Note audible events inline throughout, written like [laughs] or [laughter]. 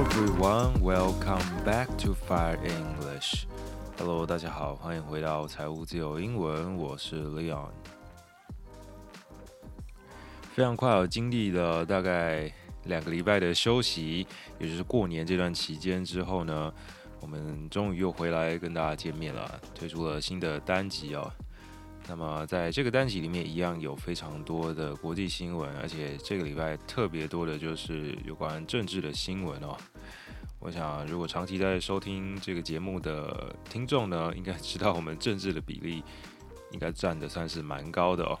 everyone, welcome back to Fire English. Hello，大家好，欢迎回到财务自由英文，我是 Leon。非常快，我经历了大概两个礼拜的休息，也就是过年这段期间之后呢，我们终于又回来跟大家见面了，推出了新的单集哦。那么在这个单集里面，一样有非常多的国际新闻，而且这个礼拜特别多的就是有关政治的新闻哦。我想，如果长期在收听这个节目的听众呢，应该知道我们政治的比例应该占的算是蛮高的哦。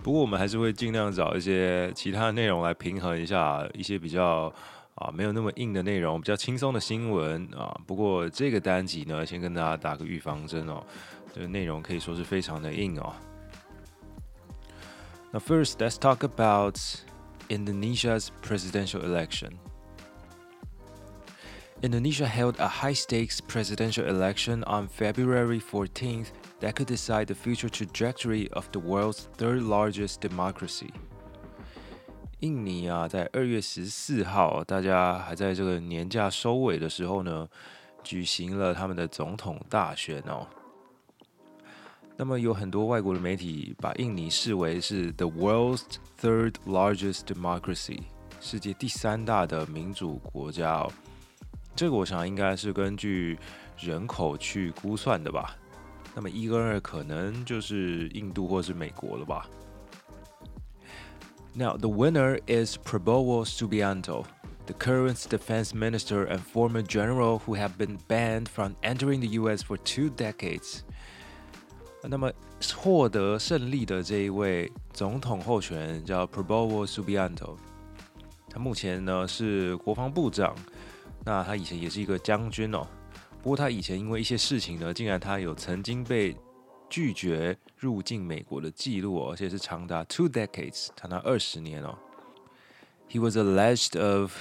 不过我们还是会尽量找一些其他的内容来平衡一下一些比较啊没有那么硬的内容，比较轻松的新闻啊。不过这个单集呢，先跟大家打个预防针哦。这个内容可以说是非常的硬哦。那 first, let's talk about Indonesia's presidential election. Indonesia held a high-stakes presidential election on February 14th that could decide the future trajectory of the world's third-largest democracy. 印尼啊，在二月十四号，大家还在这个年假收尾的时候呢，举行了他们的总统大选哦。那么有很多外国的媒体把印尼视为是 the world's third largest democracy，世界第三大的民主国家哦。这个我想应该是根据人口去估算的吧。那么一跟二可能就是印度或是美国了吧。Now the winner is Prabowo Subianto, the current defense minister and former general who have been banned from entering the U.S. for two decades. 那么获得胜利的这一位总统候选人叫 Prabowo Subianto，他目前呢是国防部长，那他以前也是一个将军哦。不过他以前因为一些事情呢，竟然他有曾经被拒绝 入境美国的记录哦，而且是长达 two decades，长达二十年哦。He was alleged of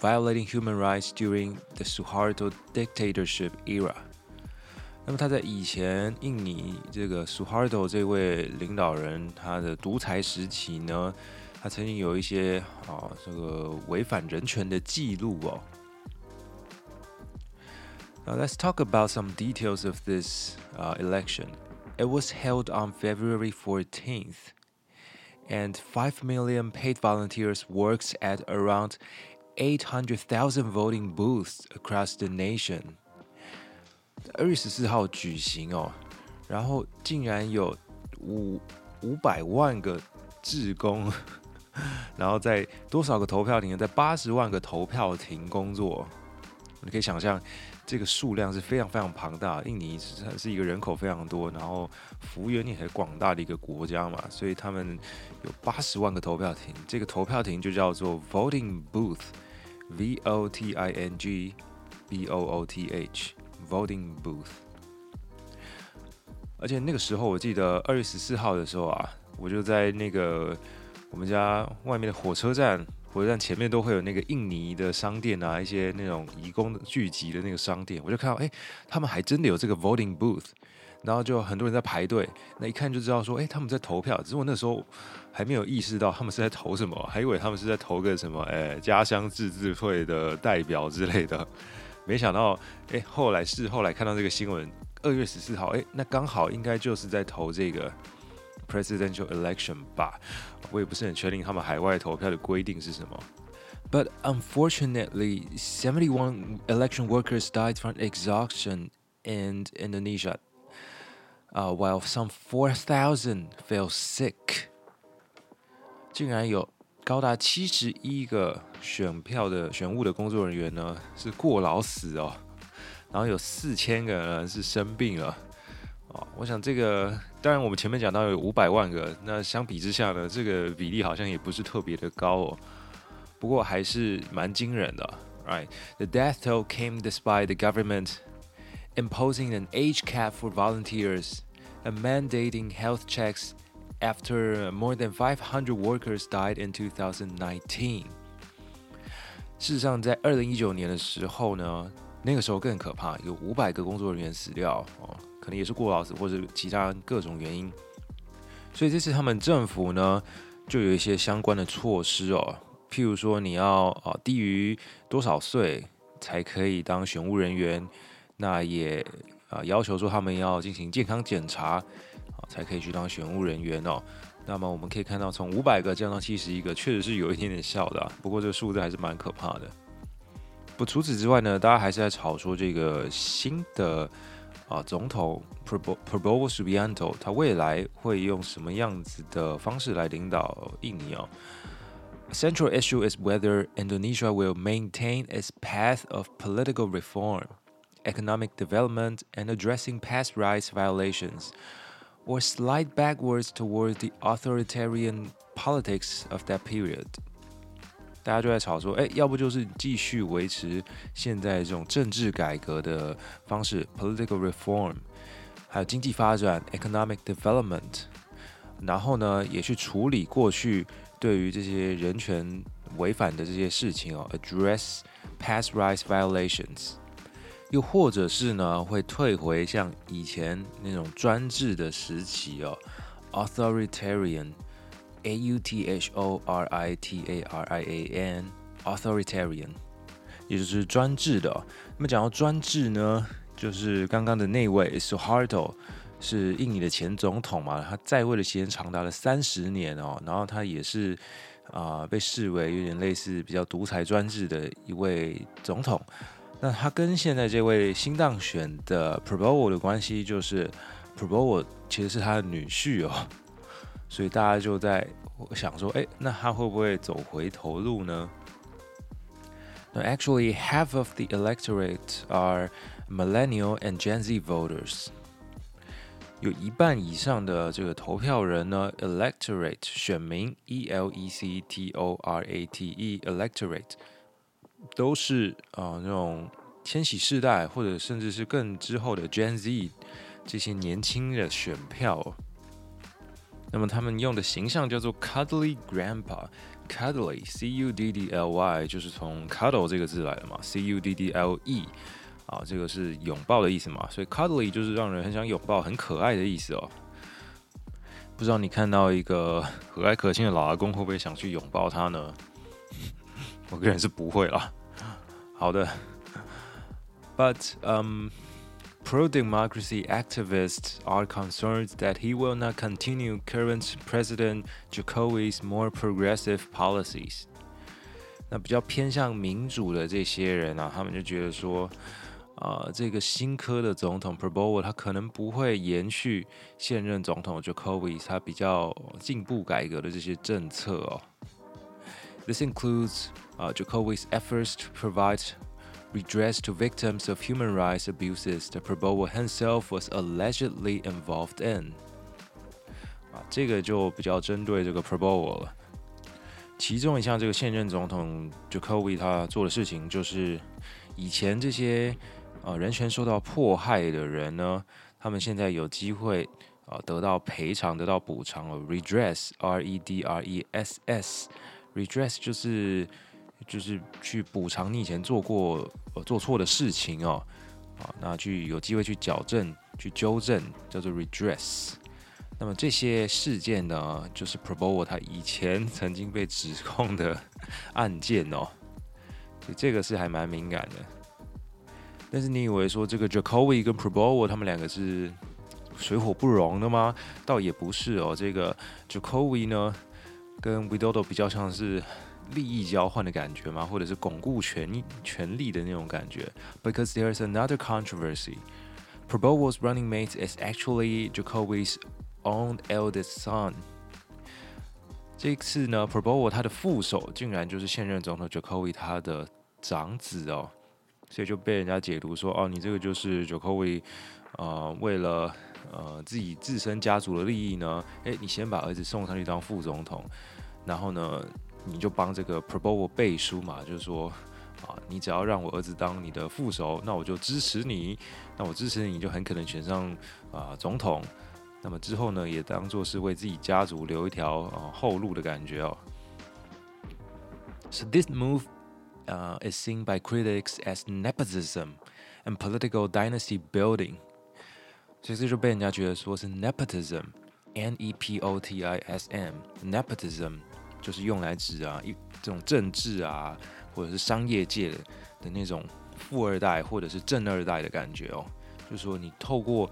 violating human rights during the Suharto dictatorship era. 那么他在以前印尼这个苏哈托这位领导人他的独裁时期呢，他曾经有一些啊这个违反人权的记录哦。Now let's talk about some details of this uh, election. It was held on February 14th, and five million paid volunteers worked at around 800,000 voting booths across the nation. 二月十四号举行哦，然后竟然有五五百万个志工，然后在多少个投票亭？在八十万个投票亭工作， [laughs] 你可以想象这个数量是非常非常庞大。印尼是一个人口非常多，然后幅员也很广大的一个国家嘛，所以他们有八十万个投票亭。这个投票亭就叫做 voting booth，V O T I N G B O O T H。Voting booth，而且那个时候我记得二月十四号的时候啊，我就在那个我们家外面的火车站，火车站前面都会有那个印尼的商店啊，一些那种移工聚集的那个商店，我就看到哎，他们还真的有这个 voting booth，然后就很多人在排队，那一看就知道说哎，他们在投票，只是我那时候还没有意识到他们是在投什么，还以为他们是在投个什么哎家乡自治会的代表之类的。没想到，哎，后来是后来看到这个新闻，二月十四号，哎，那刚好应该就是在投这个 presidential election 吧？我也不是很确定他们海外投票的规定是什么。But unfortunately, seventy-one election workers died from exhaustion in Indonesia, uh, while some four thousand fell sick. 竟然有。高达七十一个选票的选务的工作人员呢，是过劳死哦，然后有四千个人是生病了 哦。我想这个，当然我们前面讲到有五百万个，那相比之下呢，这个比例好像也不是特别的高哦。不过还是蛮惊人的，right? The death toll came despite the government imposing an age cap for volunteers and mandating health checks. After more than 500 workers died in 2019，事实上，在二零一九年的时候呢，那个时候更可怕，有五百个工作人员死掉哦，可能也是过劳死或者其他各种原因。所以这次他们政府呢，就有一些相关的措施哦，譬如说你要啊低于多少岁才可以当选务人员，那也啊要求说他们要进行健康检查啊才可以去当选务人员哦。那么我们可以看到，从五百个降到七十一个，确实是有一点点笑的啊。不过这个数字还是蛮可怕的。不，除此之外呢，大家还是在炒说这个新的啊总统 Prabowo Subianto，他未来会用什么样子的方式来领导印尼哦。Central issue is whether Indonesia will maintain its path of political reform, economic development, and addressing past rights violations. Or slide backwards towards the authoritarian politics of that period。 大家就在吵说，哎，要不就是继续维持现在这种政治改革的方式 （political reform），还有经济发展 （economic development），然后呢，也去处理过去对于这些人权违反的这些事情哦，address past rights violations。又或者是呢，会退回像以前那种专制的时期哦 （authoritarian） a u t h o r i t a r i a n，authoritarian，也就是专制的。那么讲到专制呢，就是刚刚的那位 Suharto 是印尼的前总统嘛，他在位的时间长达了三十年哦，然后他也是啊、被视为有点类似比较独裁专制的一位总统。那他跟现在这位新当选的 Prabowo 的关系，就是 Prabowo 其实是他的女婿哦，所以大家就在想说，哎，那他会不会走回头路呢？那 Actually, half of the electorate are millennial and Gen Z voters，有一半以上的这个投票人呢，electorate 选民，E L E C T O R A T E，electorate。都是啊、那种千禧世代，或者甚至是更之后的 Gen Z 这些年轻的选票。那么他们用的形象叫做 Cuddly Grandpa，Cuddly C U D D L Y 就是从 Cuddle 这个字来的嘛，C U D D L E 啊，这个是拥抱的意思嘛，所以 Cuddly 就是让人很想拥抱、很可爱的意思哦。不知道你看到一个和蔼可亲的老阿公，会不会想去拥抱他呢？[laughs] 我个人是不会啦。好的，But um, pro-democracy activists are concerned that he will not continue current President Jokowi's more progressive policies。那比较偏向民主的这些人啊，他们就觉得说，啊、呃，这个新科的总统 Prabowo 他可能不会延续现任总统 Jokowi 他比较进步改革的这些政策哦。This includes uh, Jokowi's efforts to provide redress to victims of human rights abuses that Prabowo himself was allegedly involved in。啊，这个就比较针对这个 Prabowo 了。其中一项这个现任总统 Jokowi 他做的事情，就是以前这些呃人权受到迫害的人呢，他们现在有机会啊得到赔偿，得到补偿了。Redress，R E D R E S S。Redress 就是就是去补偿你以前做过呃做错的事情哦，啊，那去有机会去矫正、去纠正，叫做 redress。那么这些事件呢，就是 Prabowo 他以前 [laughs] 曾经被指控的 [laughs] 案件哦，所以这个是还蛮敏感的。但是你以为说这个 Jokowi 跟 Prabowo 他们两个是水火不容的吗？倒也不是哦，这个 Jokowi 呢。跟 Widodo 比较像是利益交换的感觉吗？或者是巩固权权力的那种感觉？Because there is another controversy. Prabowo's running mate is actually Jokowi's own eldest son. 这一次呢，Prabowo 他的副手竟然就是现任总统 Jokowi 他的长子哦，所以就被人家解读说，哦，你这个就是 Jokowi，呃，为了。呃，自己自身家族的利益呢？诶，你先把儿子送上去当副总统，然后呢，你就帮这个 Prabowo 背书嘛，就是说啊，你只要让我儿子当你的副手，那我就支持你，那我支持你，你就很可能选上啊总统。那么之后呢，也当做是为自己家族留一条啊后路的感觉哦。So this move, uh, is seen by critics as nepotism and political dynasty building. 所以这就被人家觉得说是 nepotism, n-e-p-o-t-i-s-m, nepotism 就是用来指啊一这种政治啊或者是商业界的那种富二代或者是正二代的感觉哦，就是说你透过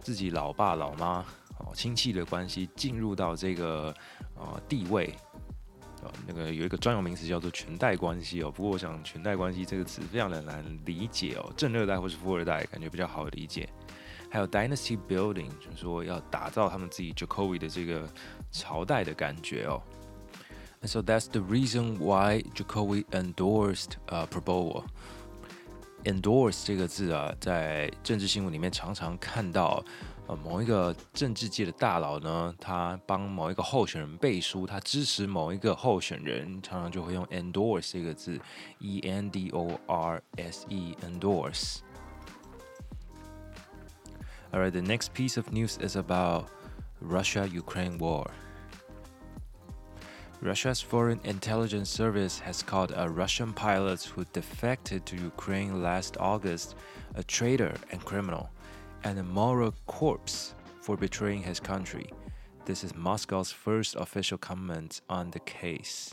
自己老爸老妈哦亲戚的关系进入到这个呃地位。哦，那个有一个专有名词叫做裙带关系哦。不过我想裙带关系这个词非常的难理解哦。正二代或是富二代感觉比较好理解。还有 dynasty building，就是说要打造他们自己 Jokowi 的这个朝代的感觉哦。And so that's the reason why Jokowi endorsed 呃 Prabowo。endorse 这个字啊，在政治新闻里面常常看到。某一个政治界的大佬呢，他帮某一个候选人背书，他支持某一个候选人，常常就会用 endorse 这个字，E N D O R S E，endorse。Alright, the next piece of news is about Russia-Ukraine war. Russia's Foreign Intelligence Service has called a Russian pilot who defected to Ukraine last August a traitor and criminal. And a moral corpse for betraying his country. This is Moscow's first official comment on the case.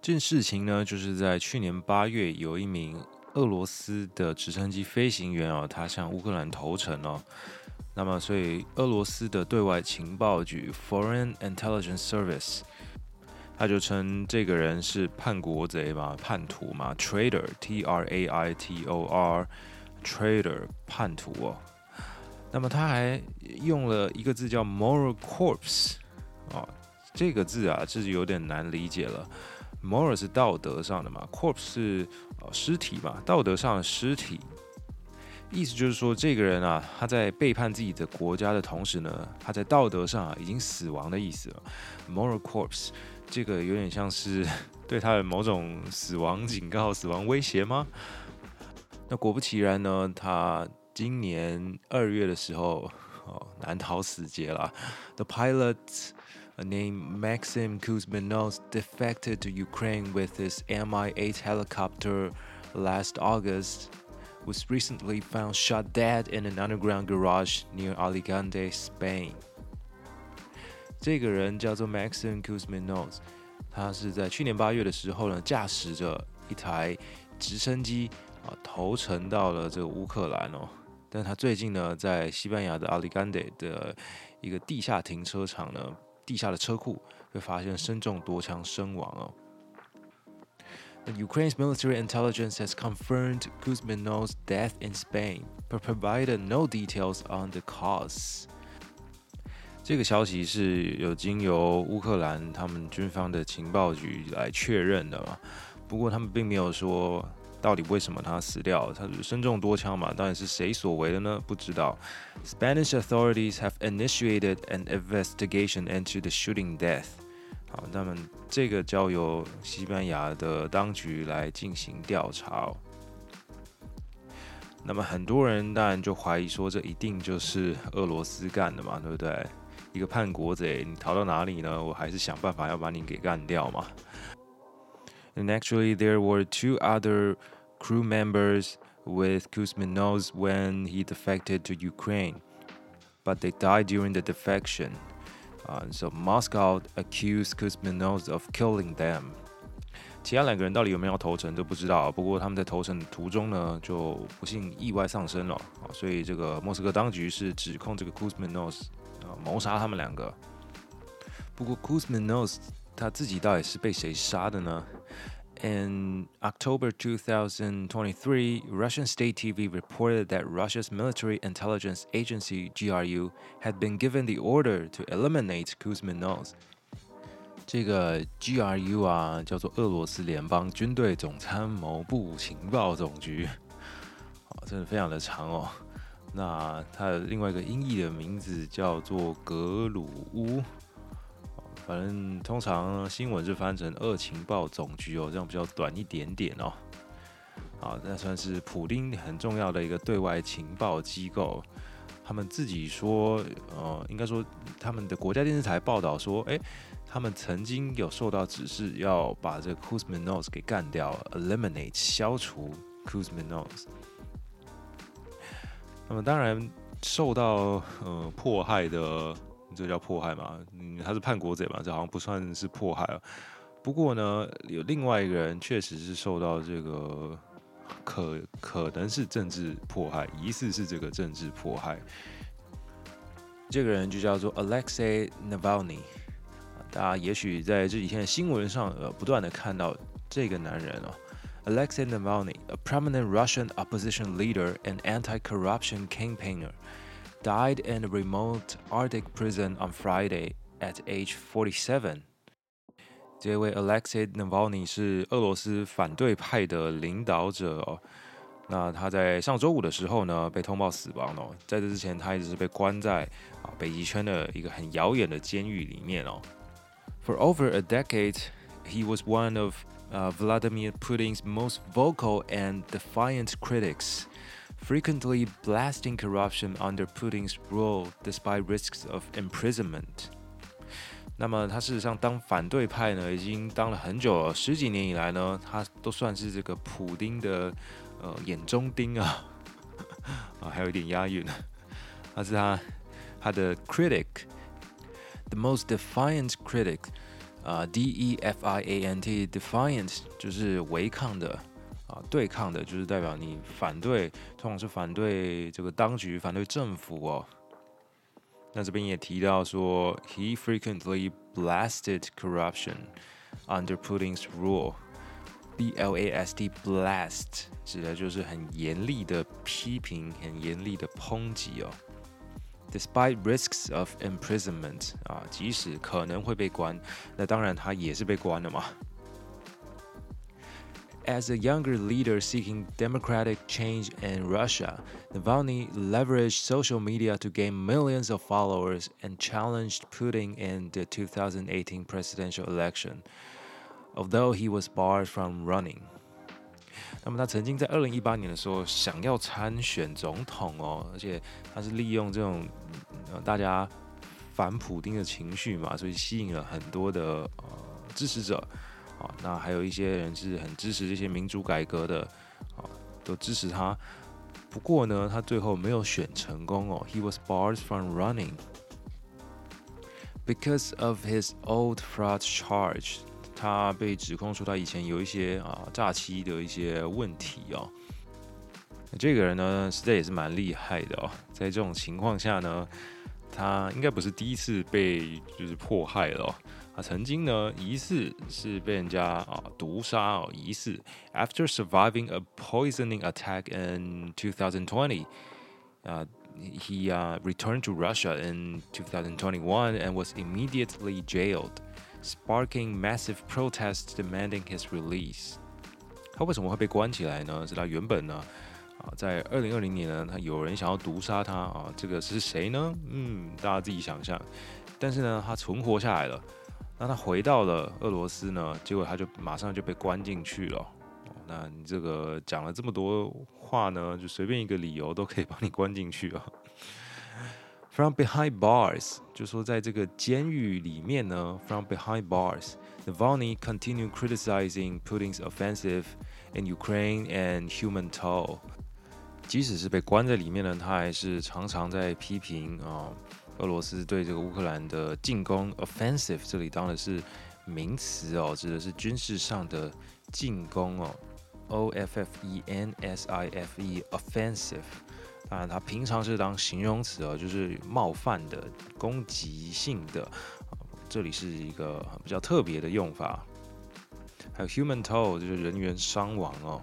这件事情呢，就是在去年八月，有一名俄罗斯的直升机飞行员啊，他向乌克兰投诚哦。那么，所以俄罗斯的对外情报局 （Foreign Intelligence Service） 他就称这个人是叛国贼嘛，叛徒嘛，traitor，T-R-A-I-T-O-R。Traitor 叛徒哦，那么他还用了一个字叫 moral corpse 啊、哦，这个字啊，这就有点难理解了。moral 是道德上的嘛，corpse 是尸体嘛，道德上的尸体。意思就是说，这个人啊，他在背叛自己的国家的同时呢，他在道德上啊已经死亡的意思了。moral corpse 这个有点像是对他的某种死亡警告、死亡威胁吗？那果不其然呢，他今年二月的时候，哦，难逃死劫了。The pilot [laughs] named Maxim Kuzminov defected to Ukraine with his Mi-8 helicopter last August. Was recently found shot dead in an underground garage near Alicante, Spain. 这个人叫做 Maxim Kuzminov，他是在去年八月的时候呢，驾驶着一台直升机啊。投诚到了这个乌克兰哦，但他最近呢，在西班牙的阿里甘德的一个地下停车场呢，地下的车库被发现身中多枪身亡哦。Ukraine's military intelligence has confirmed Kuzminov's death in Spain, but provided no details on the cause. 这个消息是有经由乌克兰他们军方的情报局来确认的嘛，不过他们并没有说。到底为什么他死掉？他是身中多枪嘛？到底是谁所为的呢？不知道。Spanish authorities have initiated an investigation into the shooting death。好，那么这个交由西班牙的当局来进行调查。那么很多人当然就怀疑说，这一定就是俄罗斯干的嘛，对不对？一个叛国贼，你逃到哪里呢？我还是想办法要把你给干掉嘛。And actually, there were two other crew members with Kuzminov when he defected to Ukraine, but they died during the defection. Uh, so Moscow accused Kuzminov of killing them. 其他两个人到底有没有投诚都不知道，不过他们在投诚的途中呢，就不幸意外丧生了啊，所以这个莫斯科当局是指控这个 Kuzminov 谋杀他们两个。不过 Kuzminov 他自己到底是被谁杀的呢？In October 2023, Russian state TV reported that Russia's military intelligence agency GRU had been given the order to eliminate Kuzminov. 这个 GRU 啊，叫做俄罗斯联邦军队总参谋部情报总局，哦，真的非常的长哦。那它的另外一个音译的名字叫做格鲁乌。反正通常新闻是翻成二情报总局哦，这样比较短一点点哦。好，那算是普丁很重要的一个对外情报机构。他们自己说，呃，应该说他们的国家电视台报道说，诶，他们曾经有受到指示要把这个 Kuzminov 给干掉，eliminate 消除 Kuzminov。那么当然受到呃迫害的。这叫迫害嘛？嗯，他是叛国贼嘛，这好像不算是迫害啊。不过呢，有另外一个人确实是受到这个可可能是政治迫害，疑似是这个政治迫害。这个人就叫做 Alexei Navalny。大家也许在这几天的新闻上，呃，不断的看到这个男人哦。Alexei Navalny, a prominent Russian opposition leader and anti-corruption campaigner, died in a remote Arctic prison on Friday at age 47. 这位 Alexei Navalny 是俄罗斯反对派的领导者哦。那他在上周五的时候呢，被通报死亡哦。在这之前，他一直是被关在啊北极圈的一个很遥远的监狱里面哦。For over a decade, he was one of Uh, Vladimir Putin's most vocal and defiant critics, frequently blasting corruption under Putin's rule despite risks of imprisonment. 那么他事实上当反对派呢，已经当了很久了，十几年以来呢，他都算是这个普丁的呃眼中钉啊啊，还有一点押韵，他是他他的 [laughs] critic，the most defiant critic。 啊、，defiant，defiant 就是违抗的啊，对抗的，就是代表你反对，通常是反对这个当局，反对政府哦。那这边也提到说，He frequently blasted corruption under Putin's rule，B L A S T blast 指的就是很严厉的批评，很严厉的抨击哦。Despite risks of imprisonment，啊，即使可能会被关，那当然他也是被关了嘛。As a younger leader seeking democratic change in Russia, Navalny leveraged social media to gain millions of followers and challenged Putin in the 2018 presidential election, although he was barred from running. 那么他曾经在二零一八年的时候想要参选总统哦，而且他是利用这种呃大家反普丁的情绪嘛，所以吸引了很多的呃支持者啊。那还有一些人是很支持这些民主改革的啊，都支持他。不过呢，他最后没有选成功哦。He was barred from running because of his old fraud charge. 他被指控说他以前有一些啊诈欺的一些问题哦。这个人呢，实在也是蛮厉害的哦。在这种情况下呢，他应该不是第一次被就是迫害了哦。他曾经呢，疑似是被人家啊毒杀哦，疑似。After surviving a poisoning attack in 2020, uh, he uh, returned to Russia in 2021 and was immediately jailed. Sparking massive protests demanding his release。他为什么会被关起来呢？是他原本呢啊，在二零二零年呢，他有人想要毒杀他啊，这个是谁呢？嗯，大家自己想象。但是呢，他存活下来了。那他回到了俄罗斯呢，结果他就马上就被关进去了。那你这个讲了这么多话呢，就随便一个理由都可以把你关进去啊。From behind bars，就说在这个监狱里面呢。From behind bars，Navalny continued criticizing Putin's offensive in Ukraine and human toll。即使是被关在里面呢，他还是常常在批评啊，俄罗斯对这个乌克兰的进攻。Offensive 这里当然是名词哦，指的是军事上的进攻哦。O F F E N S I F E，offensive。 当然，它平常是当形容词哦，就是冒犯的、攻击性的。这里是一个比较特别的用法。还有 human toll 就是人员伤亡哦。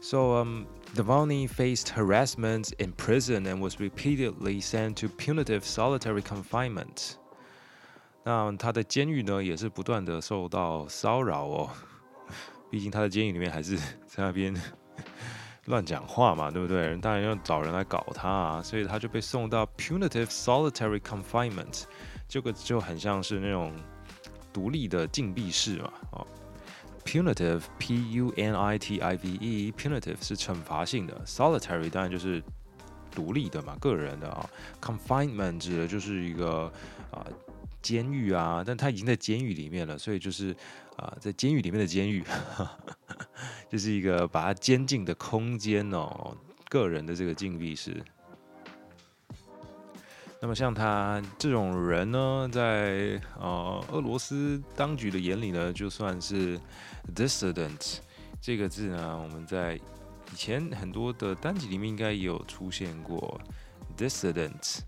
So, um, Navalny faced harassment in prison and was repeatedly sent to punitive solitary confinement. 那他的监狱呢，也是不断的受到骚扰哦。毕竟他的监狱里面还是在那边。乱讲话嘛，对不对？人当然要找人来搞他啊，所以他就被送到 punitive solitary confinement，这个就很像是那种独立的禁闭室嘛。哦，punitive p u n i t i v e punitive 是惩罚性的，solitary 当然就是独立的嘛，个人的啊。confinement 指的就是一个啊监狱啊，但他已经在监狱里面了，所以就是。啊，在监狱里面的监狱，[laughs] 就是一个把他监禁的空间哦，个人的这个禁闭室。那么像他这种人呢，在呃俄罗斯当局的眼里呢，就算是 dissident 这个字呢，我们在以前很多的单集里面应该也有出现过 dissident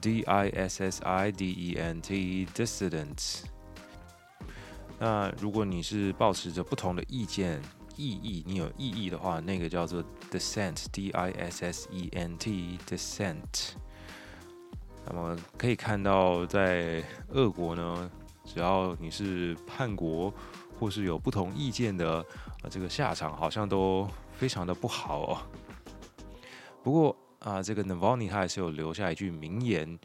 D I S S I D E N T dissident。那如果你是抱持着不同的意见、异议，你有异议的话，那个叫做 dissent，d i s s e n t dissent。那么可以看到，在俄国呢，只要你是叛国或是有不同意见的，啊，这个下场好像都非常的不好哦。不过啊，这个 Navalny 他还是有留下一句名言，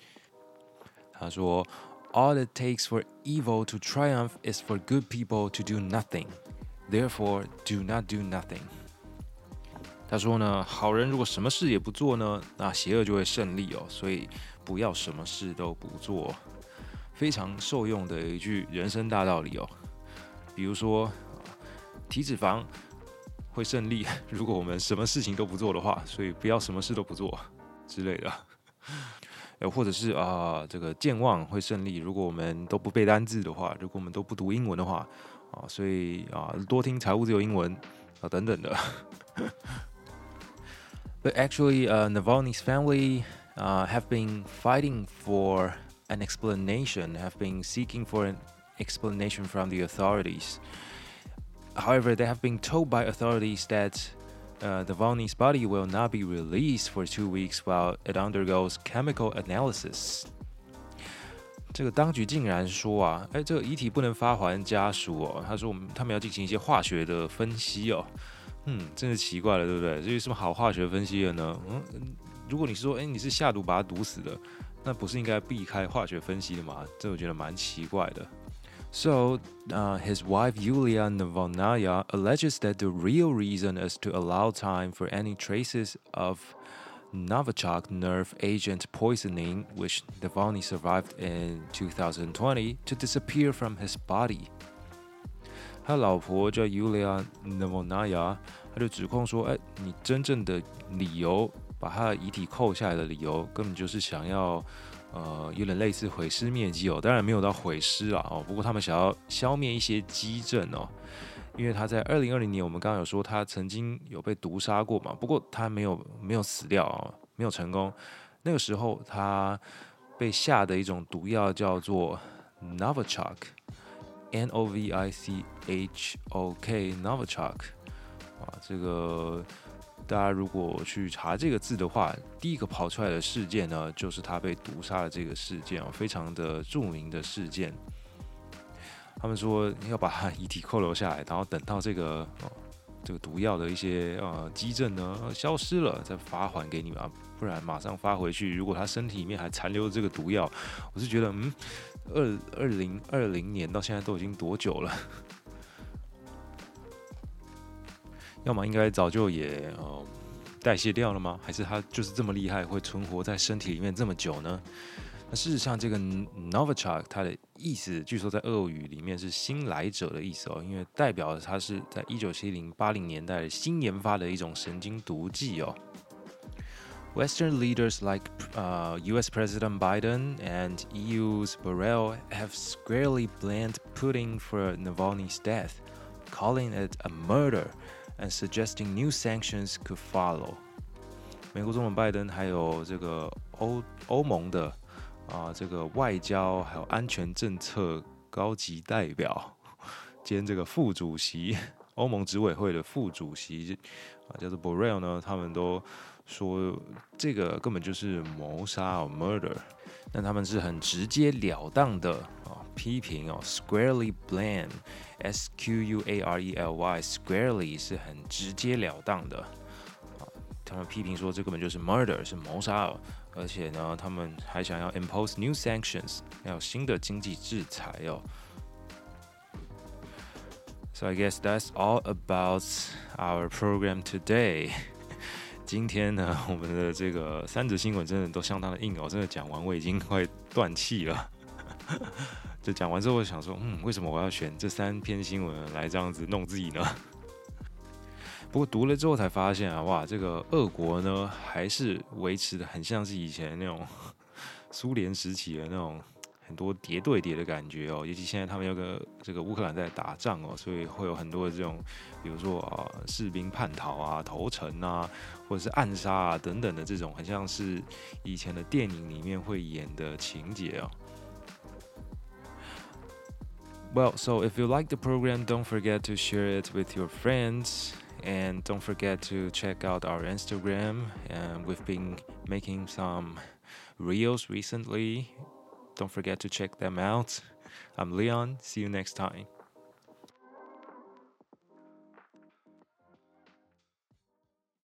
他说：“All it takes for evil to triumph is for good people to do nothing. Therefore, do not do nothing.” 他说呢，好人如果什么事也不做呢，那邪恶就会胜利哦。所以。不要什么事都不做，非常受用的一句人生大道理哦。比如说，体脂肪会胜利，如果我们什么事情都不做的话，所以不要什么事都不做之类的。呃，或者是啊，这个健忘会胜利，如果我们都不背单字的话，如果我们都不读英文的话啊，所以啊，多听财务自由英文啊等等的。But actually, [laughs] [laughs] [laughs] uh, Navalny's family. Uh, have been fighting for an explanation, have been seeking for an explanation from the authorities. However, they have been told by authorities that uh, Navalny's body will not be released for two weeks while it undergoes chemical analysis. 这个当局竟然说啊，哎，这个遗体不能发还家属哦。他说我们他们要进行一些化学的分析哦。嗯，真是奇怪了，对不对？这有什么好化学分析的呢？嗯。如果你是说，哎，你是下毒把他毒死的，那不是应该避开化学分析的吗？这我觉得蛮奇怪的。So, uh, his wife Yulia Navalnaya alleges that the real reason is to allow time for any traces of Novichok nerve agent poisoning, which Navalny survived in 2020, to disappear from his body. 他老婆叫 Yulia Navalnaya，他就指控说，哎，你真正的理由。把他的遗体扣下来的理由，根本就是想要， 呃，有点类似毁尸灭迹哦。当然没有到毁尸啊哦。不过他们想要消灭一些迹证哦，因为他在二零二零年，我们刚刚有说他曾经有被毒杀过嘛。不过他没有没有死掉啊，没有成功。那个时候他被下的一种毒药叫做 Novichok，N O V I C H O K，Novichok 啊，这个。大家如果去查这个字的话，第一个跑出来的事件呢，就是他被毒杀的这个事件啊，非常的著名的事件。他们说要把他遗体扣留下来，然后等到这个哦这个毒药的一些呃基症呢消失了，再发还给你们，不然马上发回去。如果他身体里面还残留这个毒药，我是觉得嗯，二二零二零年到现在都已经多久了？要么应该早就也呃代谢掉了吗？还是它就是这么厉害，会存活在身体里面这么久呢？那事实上，这个 Novichok 它的意思，据说在俄语里面是新来者的意思哦，因为代表它是在一九七零八零年代新研发的一种神经毒剂哦。Western leaders like uh, U.S. President Biden and EU's Borrell have squarely blamed Putin for Navalny's death, calling it a murder. And suggesting new sanctions could follow。美国总统拜登还有这个欧欧盟的啊，这个外交还有安全政策高级代表兼这个副主席，欧盟执委会的副主席啊，叫做 Borrell 呢，他们都说这个根本就是谋杀，murder。但他们是很直截了当的批评哦，squarely blame。S Q U A R E L Y，squarely 是很直截了当的，他们批评说这根本就是 murder，是谋杀，而且呢，他们还想要 impose new sanctions，要有新的经济制裁哦。So I guess that's all about our program today。今天呢，我们的这个三则新闻真的都相当的硬哦，真的讲完我已经快断气了。[laughs] 就讲完之后，想说，嗯，为什么我要选这三篇新闻来这样子弄自己呢？[laughs] 不过读了之后才发现啊，哇，这个俄国呢还是维持的很像是以前那种 [laughs] 苏联时期的那种很多叠对谍的感觉哦，尤其现在他们有个这个乌克兰在打仗哦，所以会有很多这种，比如说啊士兵叛逃啊、投诚啊，或者是暗杀啊等等的这种，很像是以前的电影里面会演的情节哦。Well, so if you like the program, don't forget to share it with your friends. And don't forget to check out our Instagram. And we've been making some reels recently. Don't forget to check them out. I'm Leon. See you next time.